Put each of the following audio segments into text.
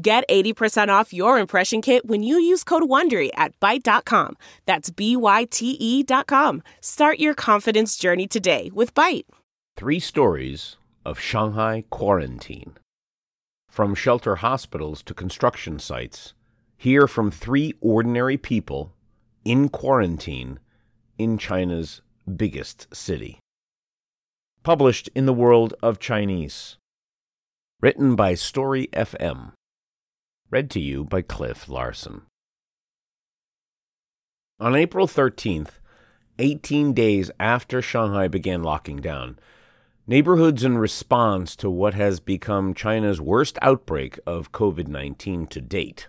Get 80% off your impression kit when you use code WONDERY at Byte.com. That's B-Y-T-E dot com. Start your confidence journey today with Byte. Three stories of Shanghai quarantine. From shelter hospitals to construction sites, hear from three ordinary people in quarantine in China's biggest city. Published in the World of Chinese. Written by Story FM. Read to you by Cliff Larson. On April 13th, 18 days after Shanghai began locking down, neighborhoods in response to what has become China's worst outbreak of COVID 19 to date.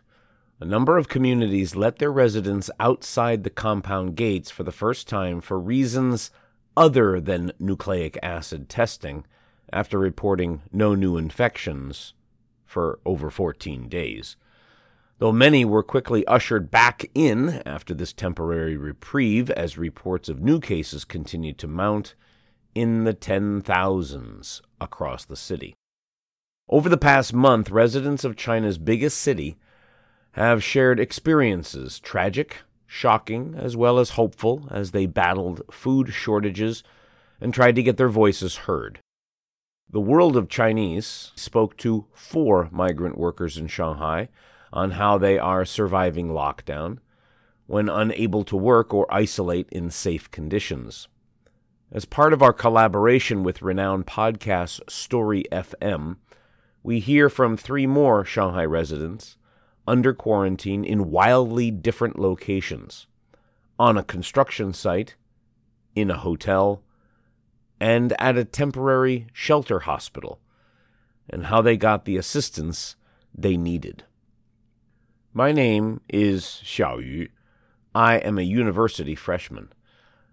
A number of communities let their residents outside the compound gates for the first time for reasons other than nucleic acid testing after reporting no new infections for over 14 days. Though many were quickly ushered back in after this temporary reprieve as reports of new cases continued to mount in the 10,000s across the city. Over the past month, residents of China's biggest city have shared experiences, tragic, shocking, as well as hopeful, as they battled food shortages and tried to get their voices heard. The World of Chinese spoke to four migrant workers in Shanghai on how they are surviving lockdown when unable to work or isolate in safe conditions. As part of our collaboration with renowned podcast Story FM, we hear from three more Shanghai residents under quarantine in wildly different locations on a construction site, in a hotel, and at a temporary shelter hospital, and how they got the assistance they needed. My name is Xiao Yu. I am a university freshman.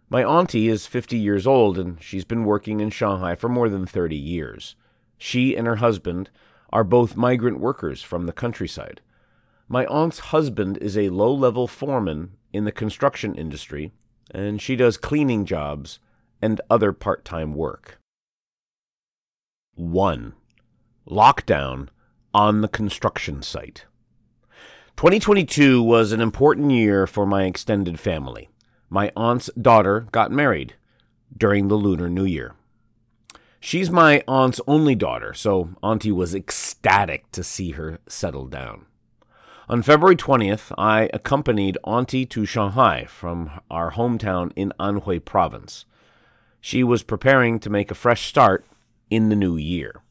My auntie is 50 years old and she's been working in Shanghai for more than 30 years. She and her husband are both migrant workers from the countryside. My aunt's husband is a low level foreman in the construction industry, and she does cleaning jobs and other part time work. 1. Lockdown on the construction site. 2022 was an important year for my extended family. My aunt's daughter got married during the Lunar New Year. She's my aunt's only daughter, so Auntie was ecstatic to see her settle down. On February 20th, I accompanied Auntie to Shanghai from our hometown in Anhui Province. She was preparing to make a fresh start in the new year.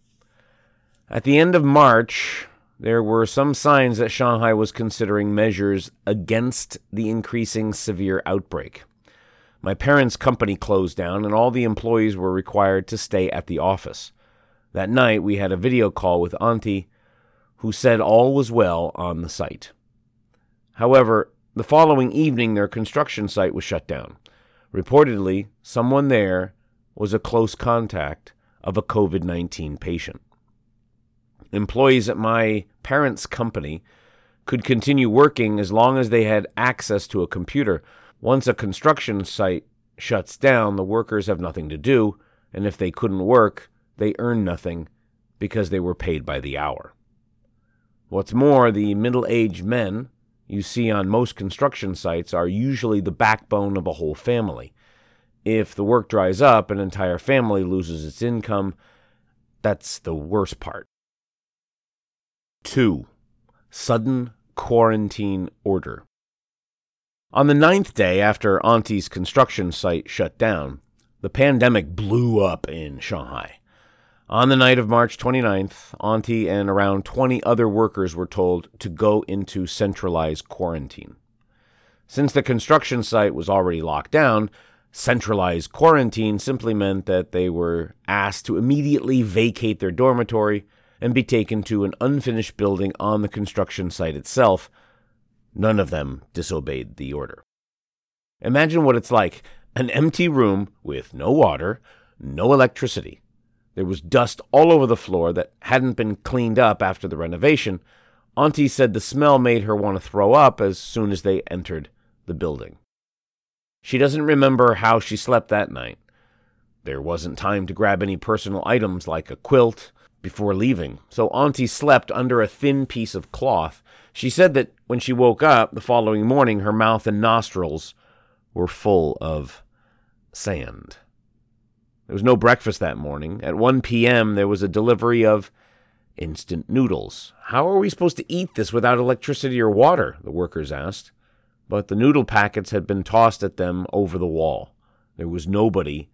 At the end of March, there were some signs that Shanghai was considering measures against the increasing severe outbreak. My parents' company closed down, and all the employees were required to stay at the office. That night, we had a video call with Auntie, who said all was well on the site. However, the following evening, their construction site was shut down. Reportedly, someone there was a close contact of a COVID 19 patient. Employees at my parents' company could continue working as long as they had access to a computer. Once a construction site shuts down, the workers have nothing to do, and if they couldn't work, they earn nothing because they were paid by the hour. What's more, the middle aged men you see on most construction sites are usually the backbone of a whole family. If the work dries up, an entire family loses its income. That's the worst part. 2. Sudden Quarantine Order. On the ninth day after Auntie's construction site shut down, the pandemic blew up in Shanghai. On the night of March 29th, Auntie and around 20 other workers were told to go into centralized quarantine. Since the construction site was already locked down, centralized quarantine simply meant that they were asked to immediately vacate their dormitory and be taken to an unfinished building on the construction site itself. None of them disobeyed the order. Imagine what it's like an empty room with no water, no electricity. There was dust all over the floor that hadn't been cleaned up after the renovation. Auntie said the smell made her want to throw up as soon as they entered the building. She doesn't remember how she slept that night. There wasn't time to grab any personal items like a quilt before leaving, so Auntie slept under a thin piece of cloth. She said that when she woke up the following morning, her mouth and nostrils were full of sand. There was no breakfast that morning. At 1 p.m., there was a delivery of instant noodles. How are we supposed to eat this without electricity or water? The workers asked. But the noodle packets had been tossed at them over the wall. There was nobody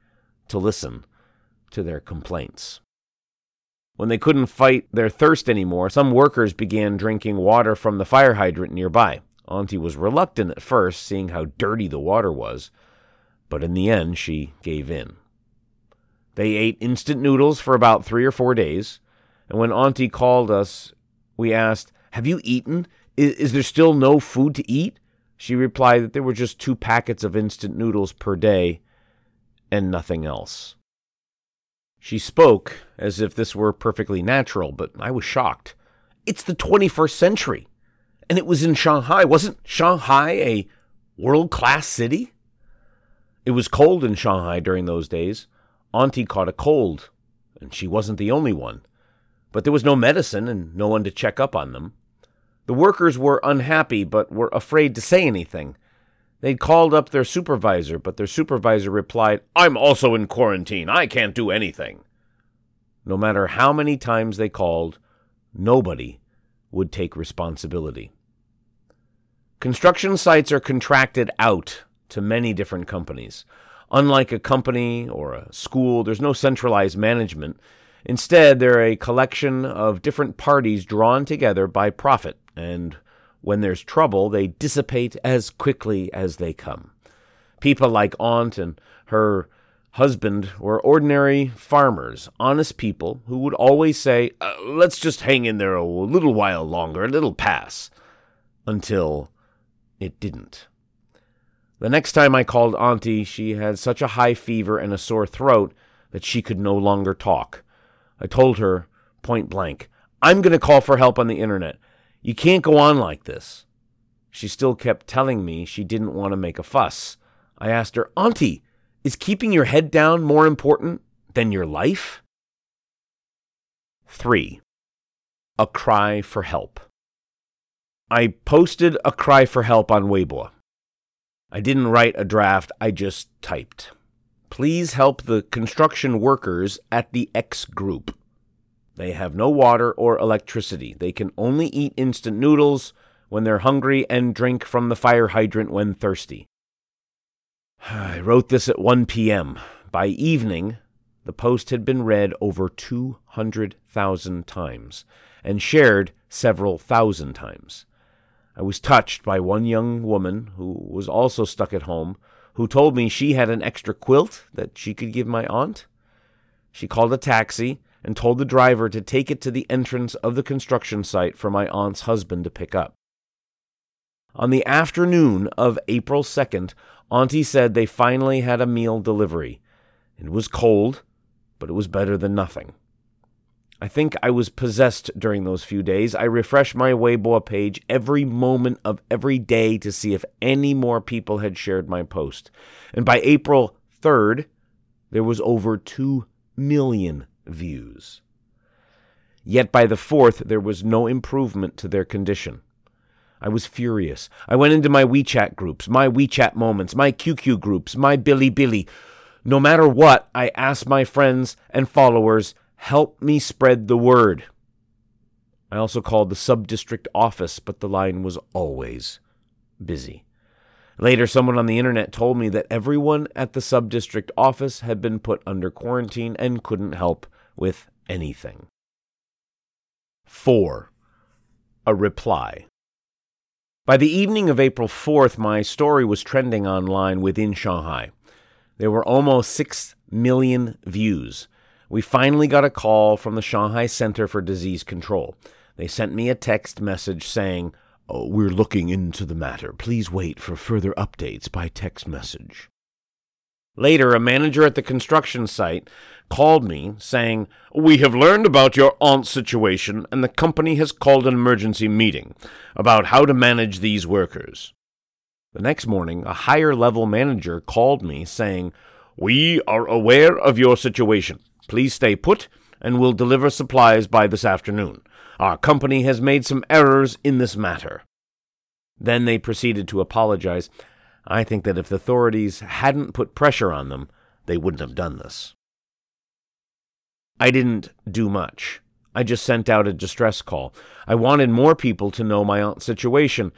to listen to their complaints. When they couldn't fight their thirst anymore, some workers began drinking water from the fire hydrant nearby. Auntie was reluctant at first, seeing how dirty the water was, but in the end she gave in. They ate instant noodles for about three or four days, and when Auntie called us, we asked, Have you eaten? Is, is there still no food to eat? She replied that there were just two packets of instant noodles per day and nothing else. She spoke as if this were perfectly natural, but I was shocked. It's the 21st century, and it was in Shanghai. Wasn't Shanghai a world class city? It was cold in Shanghai during those days. Auntie caught a cold, and she wasn't the only one. But there was no medicine and no one to check up on them. The workers were unhappy, but were afraid to say anything. They'd called up their supervisor, but their supervisor replied, I'm also in quarantine. I can't do anything. No matter how many times they called, nobody would take responsibility. Construction sites are contracted out to many different companies. Unlike a company or a school, there's no centralized management. Instead, they're a collection of different parties drawn together by profit, and when there's trouble, they dissipate as quickly as they come. People like Aunt and her husband were ordinary farmers, honest people who would always say, uh, Let's just hang in there a little while longer, it'll pass. Until it didn't. The next time I called Auntie, she had such a high fever and a sore throat that she could no longer talk. I told her point blank, I'm going to call for help on the internet. You can't go on like this. She still kept telling me she didn't want to make a fuss. I asked her, Auntie, is keeping your head down more important than your life? 3. A cry for help. I posted a cry for help on Weibo. I didn't write a draft, I just typed. Please help the construction workers at the X group. They have no water or electricity. They can only eat instant noodles when they're hungry and drink from the fire hydrant when thirsty. I wrote this at 1 p.m. By evening, the post had been read over 200,000 times and shared several thousand times. I was touched by one young woman who was also stuck at home, who told me she had an extra quilt that she could give my aunt. She called a taxi and told the driver to take it to the entrance of the construction site for my aunt's husband to pick up. On the afternoon of April 2nd, Auntie said they finally had a meal delivery. It was cold, but it was better than nothing. I think I was possessed during those few days. I refreshed my Weibo page every moment of every day to see if any more people had shared my post. And by April 3rd, there was over 2 million views. Yet by the fourth, there was no improvement to their condition. I was furious. I went into my WeChat groups, my WeChat moments, my QQ groups, my Bilibili. No matter what, I asked my friends and followers, help me spread the word. I also called the sub-district office, but the line was always busy. Later, someone on the internet told me that everyone at the sub-district office had been put under quarantine and couldn't help with anything. 4. A reply. By the evening of April 4th, my story was trending online within Shanghai. There were almost 6 million views. We finally got a call from the Shanghai Center for Disease Control. They sent me a text message saying, oh, We're looking into the matter. Please wait for further updates by text message. Later, a manager at the construction site called me saying, We have learned about your aunt's situation, and the company has called an emergency meeting about how to manage these workers. The next morning, a higher level manager called me saying, We are aware of your situation. Please stay put, and we'll deliver supplies by this afternoon. Our company has made some errors in this matter. Then they proceeded to apologize. I think that if the authorities hadn't put pressure on them, they wouldn't have done this. I didn't do much. I just sent out a distress call. I wanted more people to know my aunt's situation,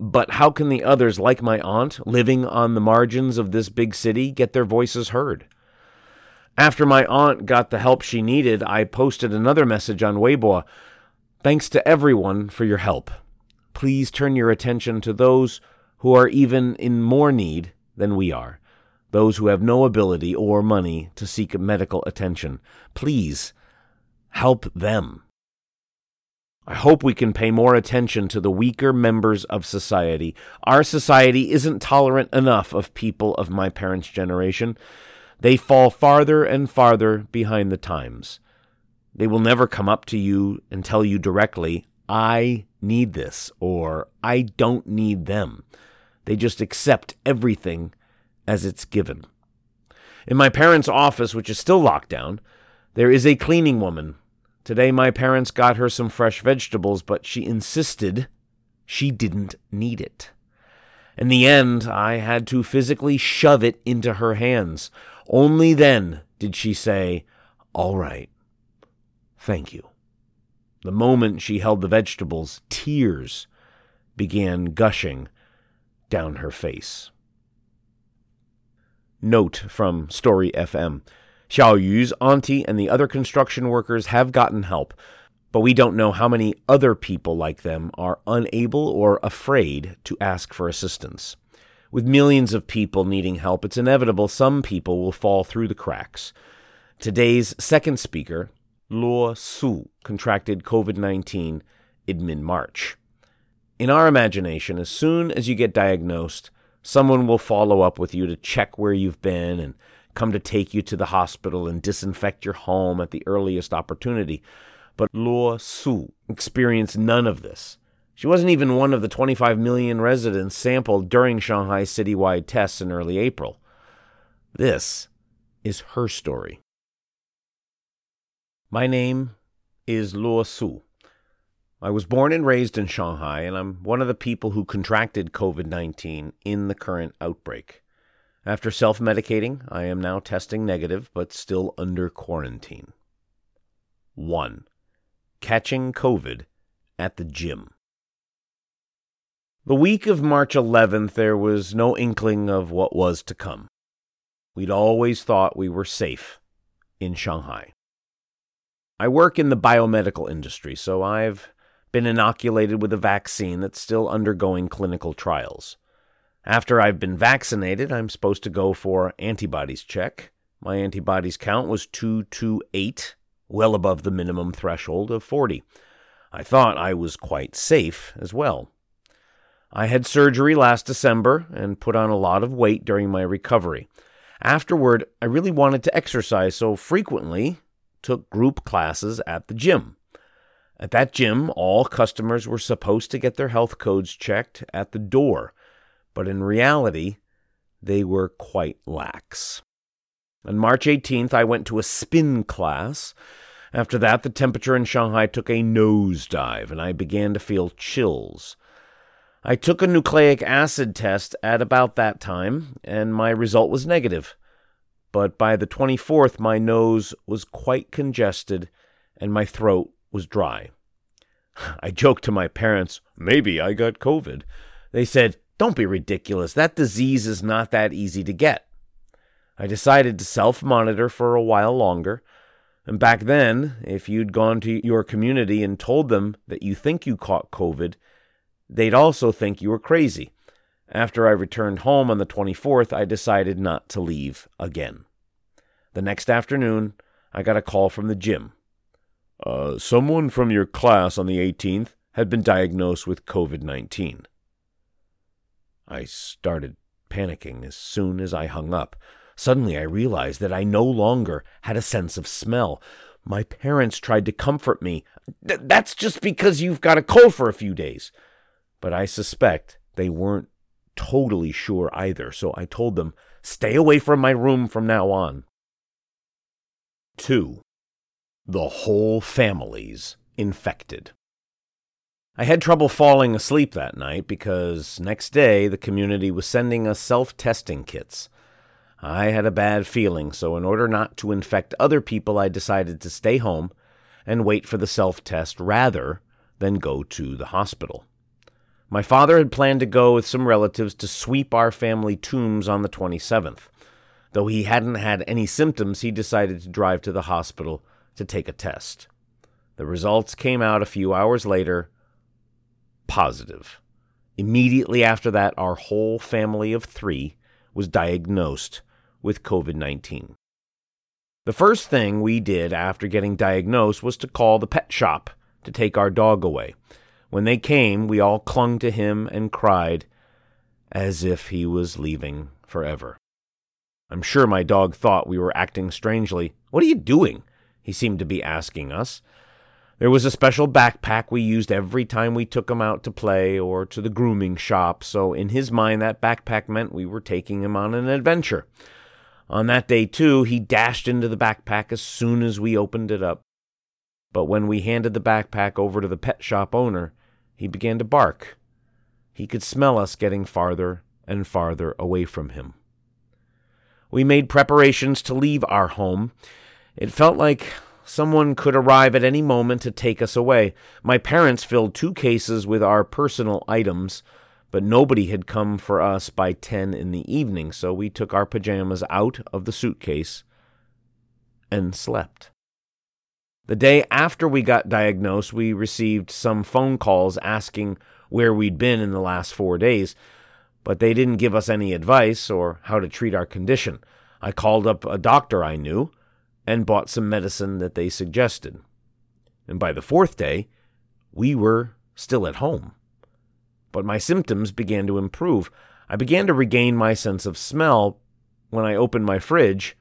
but how can the others, like my aunt, living on the margins of this big city, get their voices heard? After my aunt got the help she needed, I posted another message on Weibo. Thanks to everyone for your help. Please turn your attention to those who are even in more need than we are, those who have no ability or money to seek medical attention. Please help them. I hope we can pay more attention to the weaker members of society. Our society isn't tolerant enough of people of my parents' generation. They fall farther and farther behind the times. They will never come up to you and tell you directly, I need this, or I don't need them. They just accept everything as it's given. In my parents' office, which is still locked down, there is a cleaning woman Today, my parents got her some fresh vegetables, but she insisted she didn't need it. In the end, I had to physically shove it into her hands. Only then did she say, All right, thank you. The moment she held the vegetables, tears began gushing down her face. Note from Story FM. Xiao Yu's auntie and the other construction workers have gotten help, but we don't know how many other people like them are unable or afraid to ask for assistance. With millions of people needing help, it's inevitable some people will fall through the cracks. Today's second speaker, Luo Su, contracted COVID 19 in mid March. In our imagination, as soon as you get diagnosed, someone will follow up with you to check where you've been and come to take you to the hospital and disinfect your home at the earliest opportunity. But Luo Su experienced none of this. She wasn't even one of the 25 million residents sampled during Shanghai's citywide tests in early April. This is her story. My name is Luo Su. I was born and raised in Shanghai, and I'm one of the people who contracted COVID 19 in the current outbreak. After self medicating, I am now testing negative but still under quarantine. 1. Catching COVID at the gym. The week of March 11th, there was no inkling of what was to come. We'd always thought we were safe in Shanghai. I work in the biomedical industry, so I've been inoculated with a vaccine that's still undergoing clinical trials. After I've been vaccinated, I'm supposed to go for antibodies check. My antibodies count was 228, well above the minimum threshold of 40. I thought I was quite safe as well. I had surgery last December and put on a lot of weight during my recovery. Afterward, I really wanted to exercise, so frequently took group classes at the gym. At that gym, all customers were supposed to get their health codes checked at the door but in reality, they were quite lax. On March 18th, I went to a spin class. After that, the temperature in Shanghai took a nosedive, and I began to feel chills. I took a nucleic acid test at about that time, and my result was negative. But by the 24th, my nose was quite congested, and my throat was dry. I joked to my parents, maybe I got COVID. They said, don't be ridiculous. That disease is not that easy to get. I decided to self monitor for a while longer. And back then, if you'd gone to your community and told them that you think you caught COVID, they'd also think you were crazy. After I returned home on the 24th, I decided not to leave again. The next afternoon, I got a call from the gym. Uh, someone from your class on the 18th had been diagnosed with COVID 19. I started panicking as soon as I hung up. Suddenly, I realized that I no longer had a sense of smell. My parents tried to comfort me. That's just because you've got a cold for a few days. But I suspect they weren't totally sure either, so I told them, stay away from my room from now on. 2. The whole family's infected. I had trouble falling asleep that night because next day the community was sending us self testing kits. I had a bad feeling, so in order not to infect other people, I decided to stay home and wait for the self test rather than go to the hospital. My father had planned to go with some relatives to sweep our family tombs on the 27th. Though he hadn't had any symptoms, he decided to drive to the hospital to take a test. The results came out a few hours later positive. Immediately after that, our whole family of three was diagnosed with COVID 19. The first thing we did after getting diagnosed was to call the pet shop to take our dog away. When they came, we all clung to him and cried as if he was leaving forever. I'm sure my dog thought we were acting strangely. What are you doing? He seemed to be asking us. There was a special backpack we used every time we took him out to play or to the grooming shop, so in his mind that backpack meant we were taking him on an adventure. On that day, too, he dashed into the backpack as soon as we opened it up. But when we handed the backpack over to the pet shop owner, he began to bark. He could smell us getting farther and farther away from him. We made preparations to leave our home. It felt like someone could arrive at any moment to take us away. My parents filled two cases with our personal items but nobody had come for us by 10 in the evening, so we took our pajamas out of the suitcase and slept. The day after we got diagnosed, we received some phone calls asking where we'd been in the last four days, but they didn't give us any advice or how to treat our condition. I called up a doctor I knew and bought some medicine that they suggested. And by the fourth day, we were still at home but my symptoms began to improve. I began to regain my sense of smell. When I opened my fridge,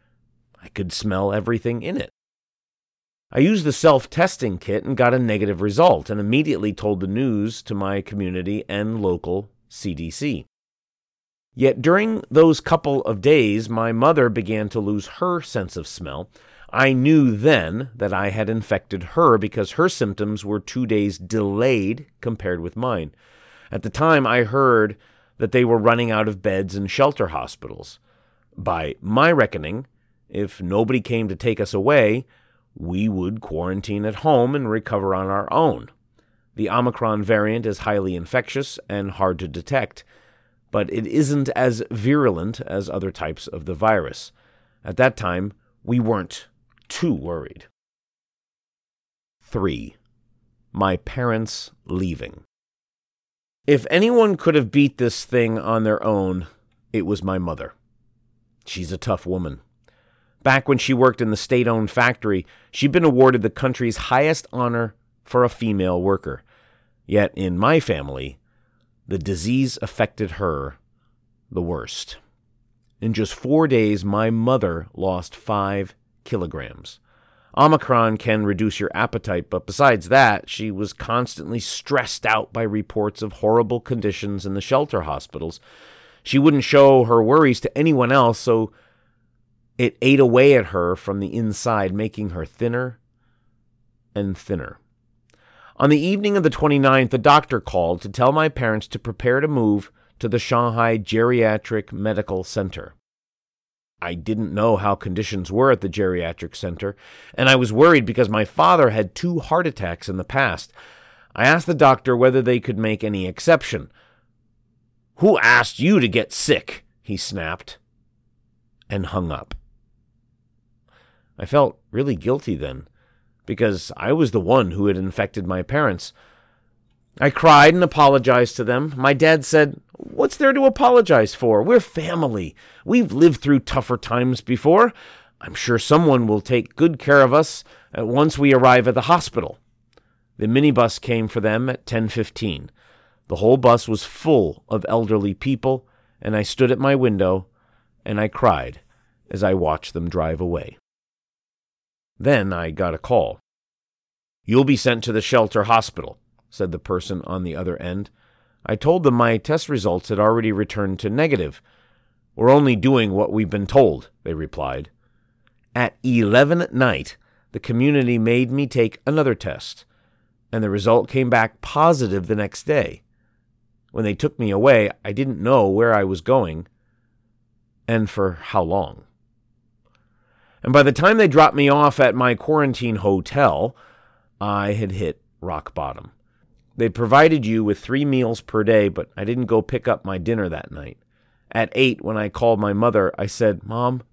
I could smell everything in it. I used the self testing kit and got a negative result, and immediately told the news to my community and local CDC. Yet during those couple of days, my mother began to lose her sense of smell. I knew then that I had infected her because her symptoms were two days delayed compared with mine. At the time, I heard that they were running out of beds in shelter hospitals. By my reckoning, if nobody came to take us away, we would quarantine at home and recover on our own. The Omicron variant is highly infectious and hard to detect, but it isn't as virulent as other types of the virus. At that time, we weren't too worried. 3. My parents leaving. If anyone could have beat this thing on their own, it was my mother. She's a tough woman. Back when she worked in the state owned factory, she'd been awarded the country's highest honor for a female worker. Yet in my family, the disease affected her the worst. In just four days, my mother lost five kilograms. Omicron can reduce your appetite, but besides that, she was constantly stressed out by reports of horrible conditions in the shelter hospitals. She wouldn't show her worries to anyone else, so it ate away at her from the inside, making her thinner and thinner. On the evening of the 29th, the doctor called to tell my parents to prepare to move to the Shanghai Geriatric Medical Center. I didn't know how conditions were at the geriatric center, and I was worried because my father had two heart attacks in the past. I asked the doctor whether they could make any exception. Who asked you to get sick? he snapped, and hung up. I felt really guilty then, because I was the one who had infected my parents. I cried and apologized to them. My dad said, What's there to apologize for? We're family. We've lived through tougher times before. I'm sure someone will take good care of us uh, once we arrive at the hospital. The minibus came for them at 10:15. The whole bus was full of elderly people, and I stood at my window and I cried as I watched them drive away. Then I got a call. You'll be sent to the shelter hospital, said the person on the other end. I told them my test results had already returned to negative. We're only doing what we've been told, they replied. At 11 at night, the community made me take another test, and the result came back positive the next day. When they took me away, I didn't know where I was going and for how long. And by the time they dropped me off at my quarantine hotel, I had hit rock bottom. They provided you with three meals per day, but I didn't go pick up my dinner that night. At eight, when I called my mother, I said, Mom,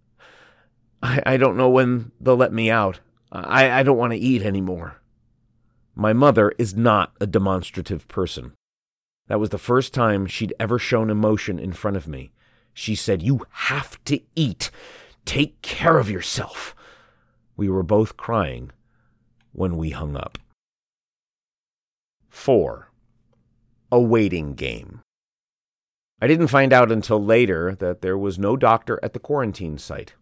I, I don't know when they'll let me out. I, I don't want to eat anymore. My mother is not a demonstrative person. That was the first time she'd ever shown emotion in front of me. She said, You have to eat. Take care of yourself. We were both crying when we hung up. 4. A waiting game. I didn't find out until later that there was no doctor at the quarantine site.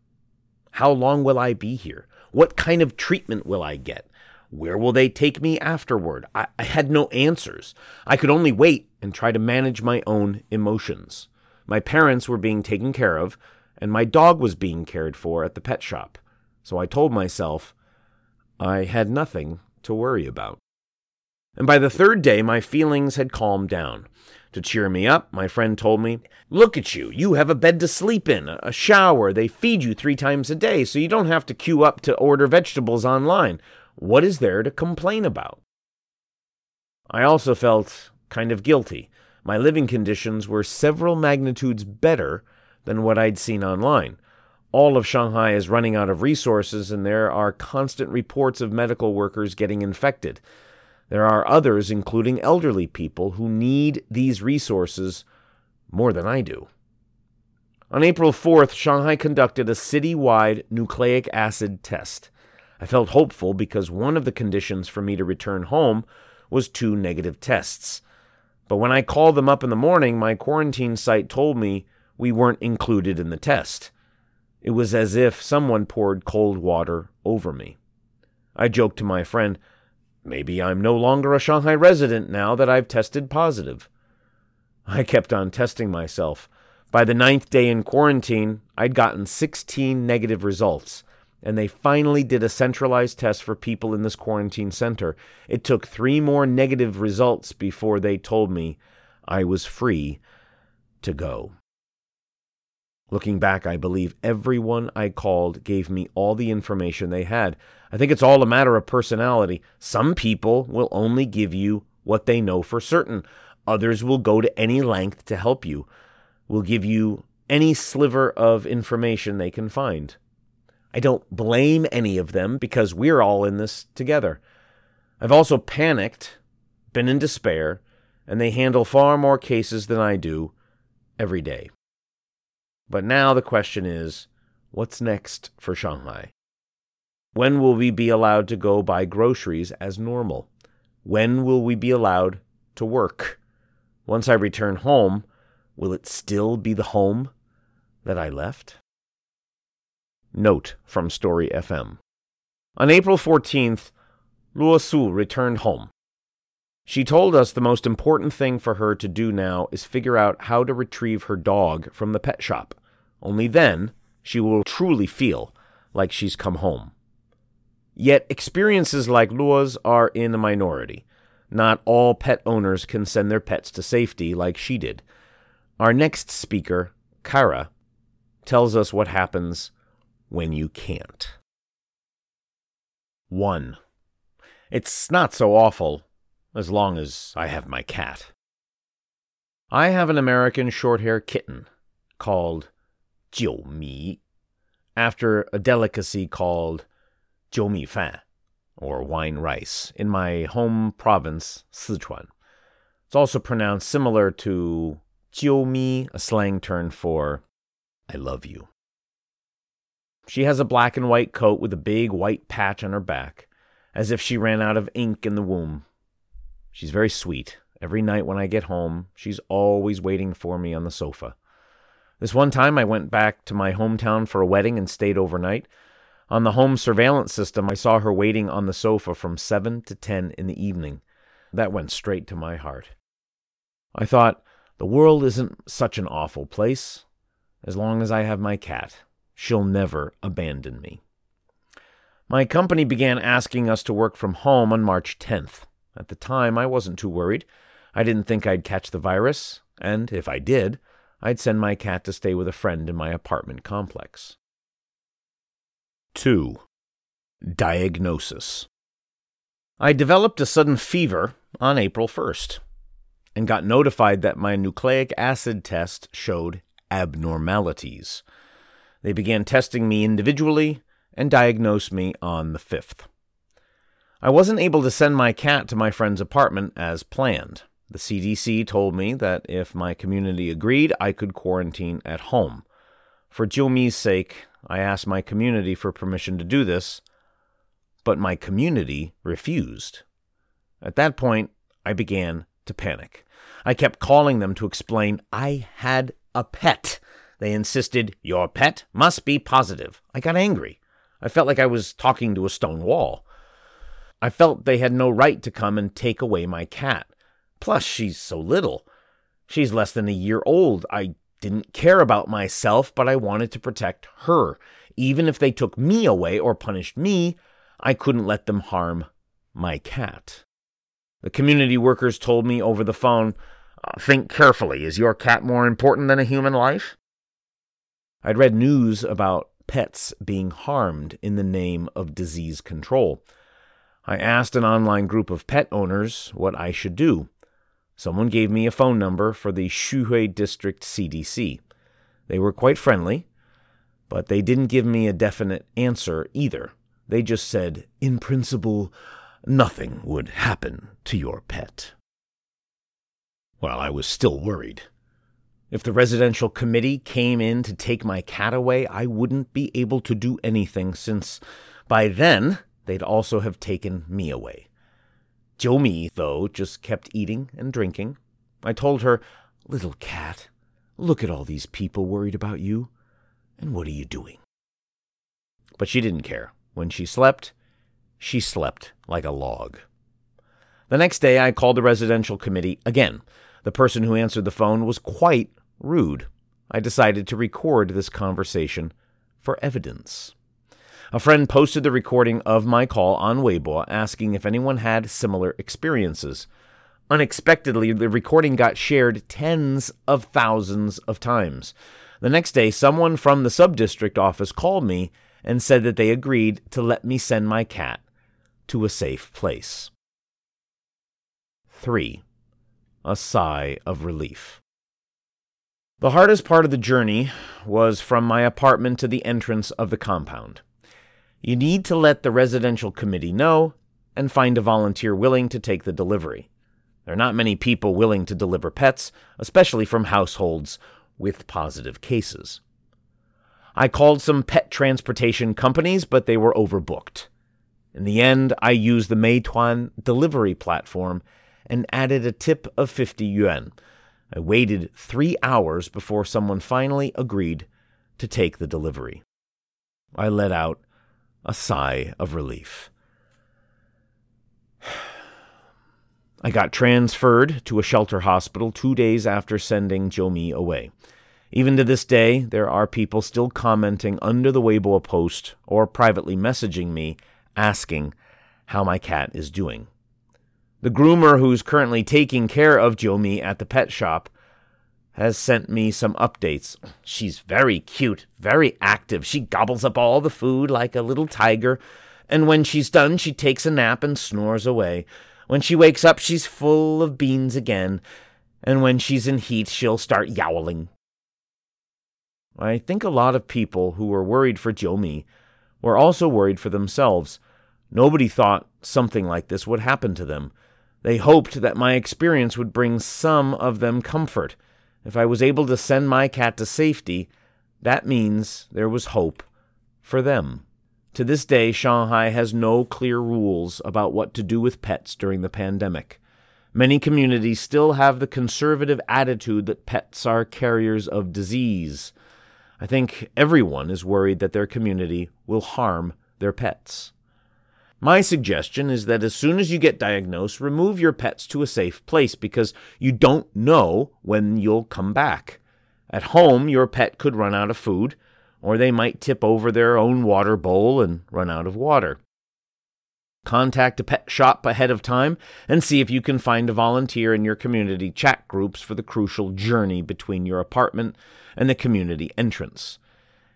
How long will I be here? What kind of treatment will I get? Where will they take me afterward? I, I, had no answers. I could only wait and try to manage my own emotions. My parents were being taken care of, and my dog was being cared for at the pet shop. So I told myself I had nothing to worry about. And by the third day, my feelings had calmed down. To cheer me up, my friend told me, Look at you. You have a bed to sleep in, a shower. They feed you three times a day, so you don't have to queue up to order vegetables online. What is there to complain about? I also felt kind of guilty. My living conditions were several magnitudes better than what I'd seen online. All of Shanghai is running out of resources, and there are constant reports of medical workers getting infected. There are others, including elderly people, who need these resources more than I do. On April 4th, Shanghai conducted a citywide nucleic acid test. I felt hopeful because one of the conditions for me to return home was two negative tests. But when I called them up in the morning, my quarantine site told me we weren't included in the test. It was as if someone poured cold water over me. I joked to my friend, maybe I'm no longer a Shanghai resident now that I've tested positive. I kept on testing myself. By the ninth day in quarantine, I'd gotten 16 negative results, and they finally did a centralized test for people in this quarantine center. It took three more negative results before they told me I was free to go. Looking back, I believe everyone I called gave me all the information they had. I think it's all a matter of personality. Some people will only give you what they know for certain. Others will go to any length to help you, will give you any sliver of information they can find. I don't blame any of them because we're all in this together. I've also panicked, been in despair, and they handle far more cases than I do every day. But now the question is what's next for Shanghai? When will we be allowed to go buy groceries as normal? When will we be allowed to work? Once I return home, will it still be the home that I left? Note from Story FM. On April 14th, Luo Su returned home. She told us the most important thing for her to do now is figure out how to retrieve her dog from the pet shop. Only then she will truly feel like she's come home. Yet experiences like Lua's are in the minority. Not all pet owners can send their pets to safety like she did. Our next speaker, Kara, tells us what happens when you can't. 1. It's not so awful as long as I have my cat. I have an American short-hair kitten called Jiu Mi, after a delicacy called Jiu Mi Fan, or wine rice, in my home province, Sichuan. It's also pronounced similar to Jiu Mi, a slang term for I love you. She has a black and white coat with a big white patch on her back, as if she ran out of ink in the womb. She's very sweet. Every night when I get home, she's always waiting for me on the sofa. This one time I went back to my hometown for a wedding and stayed overnight. On the home surveillance system, I saw her waiting on the sofa from 7 to 10 in the evening. That went straight to my heart. I thought, the world isn't such an awful place. As long as I have my cat, she'll never abandon me. My company began asking us to work from home on March 10th. At the time, I wasn't too worried. I didn't think I'd catch the virus, and if I did, I'd send my cat to stay with a friend in my apartment complex. 2. Diagnosis I developed a sudden fever on April 1st and got notified that my nucleic acid test showed abnormalities. They began testing me individually and diagnosed me on the 5th. I wasn't able to send my cat to my friend's apartment as planned. The CDC told me that if my community agreed, I could quarantine at home. For Jiumi's sake, I asked my community for permission to do this, but my community refused. At that point, I began to panic. I kept calling them to explain I had a pet. They insisted, Your pet must be positive. I got angry. I felt like I was talking to a stone wall. I felt they had no right to come and take away my cat. Plus, she's so little. She's less than a year old. I didn't care about myself, but I wanted to protect her. Even if they took me away or punished me, I couldn't let them harm my cat. The community workers told me over the phone uh, Think carefully. Is your cat more important than a human life? I'd read news about pets being harmed in the name of disease control. I asked an online group of pet owners what I should do. Someone gave me a phone number for the Xuhui District CDC. They were quite friendly, but they didn't give me a definite answer either. They just said, in principle, nothing would happen to your pet. Well, I was still worried. If the residential committee came in to take my cat away, I wouldn't be able to do anything since by then they'd also have taken me away. Jiumi, though, just kept eating and drinking. I told her, Little cat, look at all these people worried about you. And what are you doing? But she didn't care. When she slept, she slept like a log. The next day, I called the residential committee again. The person who answered the phone was quite rude. I decided to record this conversation for evidence. A friend posted the recording of my call on Weibo asking if anyone had similar experiences. Unexpectedly, the recording got shared tens of thousands of times. The next day, someone from the subdistrict office called me and said that they agreed to let me send my cat to a safe place. 3. A sigh of relief. The hardest part of the journey was from my apartment to the entrance of the compound. You need to let the residential committee know and find a volunteer willing to take the delivery. There are not many people willing to deliver pets, especially from households with positive cases. I called some pet transportation companies, but they were overbooked. In the end, I used the Meituan delivery platform and added a tip of 50 yuan. I waited three hours before someone finally agreed to take the delivery. I let out a sigh of relief. I got transferred to a shelter hospital two days after sending Jiumi away. Even to this day, there are people still commenting under the Weibo post or privately messaging me asking how my cat is doing. The groomer who's currently taking care of Jiumi at the pet shop has sent me some updates. She's very cute, very active. She gobbles up all the food like a little tiger, and when she's done, she takes a nap and snores away. When she wakes up, she's full of beans again, and when she's in heat, she'll start yowling. I think a lot of people who were worried for Jiumi were also worried for themselves. Nobody thought something like this would happen to them. They hoped that my experience would bring some of them comfort if I was able to send my cat to safety, that means there was hope for them. To this day, Shanghai has no clear rules about what to do with pets during the pandemic. Many communities still have the conservative attitude that pets are carriers of disease. I think everyone is worried that their community will harm their pets. My suggestion is that as soon as you get diagnosed, remove your pets to a safe place because you don't know when you'll come back. At home, your pet could run out of food, or they might tip over their own water bowl and run out of water. Contact a pet shop ahead of time and see if you can find a volunteer in your community chat groups for the crucial journey between your apartment and the community entrance.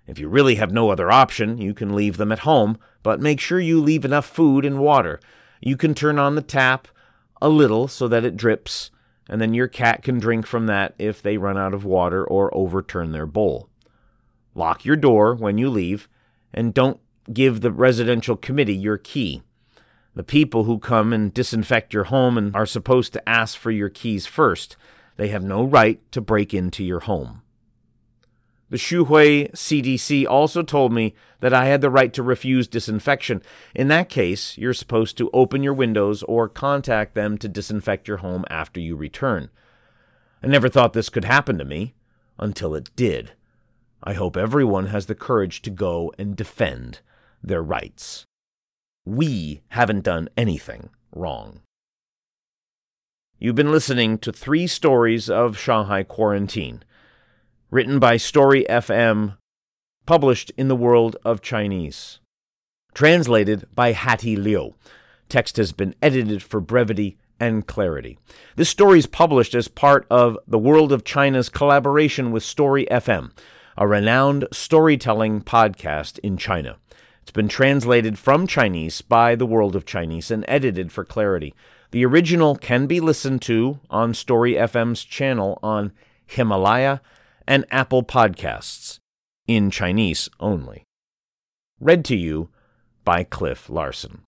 If you really have no other option, you can leave them at home, but make sure you leave enough food and water. You can turn on the tap a little so that it drips, and then your cat can drink from that if they run out of water or overturn their bowl. Lock your door when you leave, and don't give the residential committee your key. The people who come and disinfect your home and are supposed to ask for your keys first. They have no right to break into your home. The Xuhui CDC also told me that I had the right to refuse disinfection. In that case, you're supposed to open your windows or contact them to disinfect your home after you return. I never thought this could happen to me until it did. I hope everyone has the courage to go and defend their rights we haven't done anything wrong. You've been listening to three stories of Shanghai quarantine, written by Story FM, published in the World of Chinese, translated by Hattie Liu. Text has been edited for brevity and clarity. This story is published as part of the World of China's collaboration with Story FM, a renowned storytelling podcast in China. It's been translated from Chinese by the World of Chinese and edited for clarity. The original can be listened to on Story FM's channel on Himalaya and Apple Podcasts, in Chinese only. Read to you by Cliff Larson.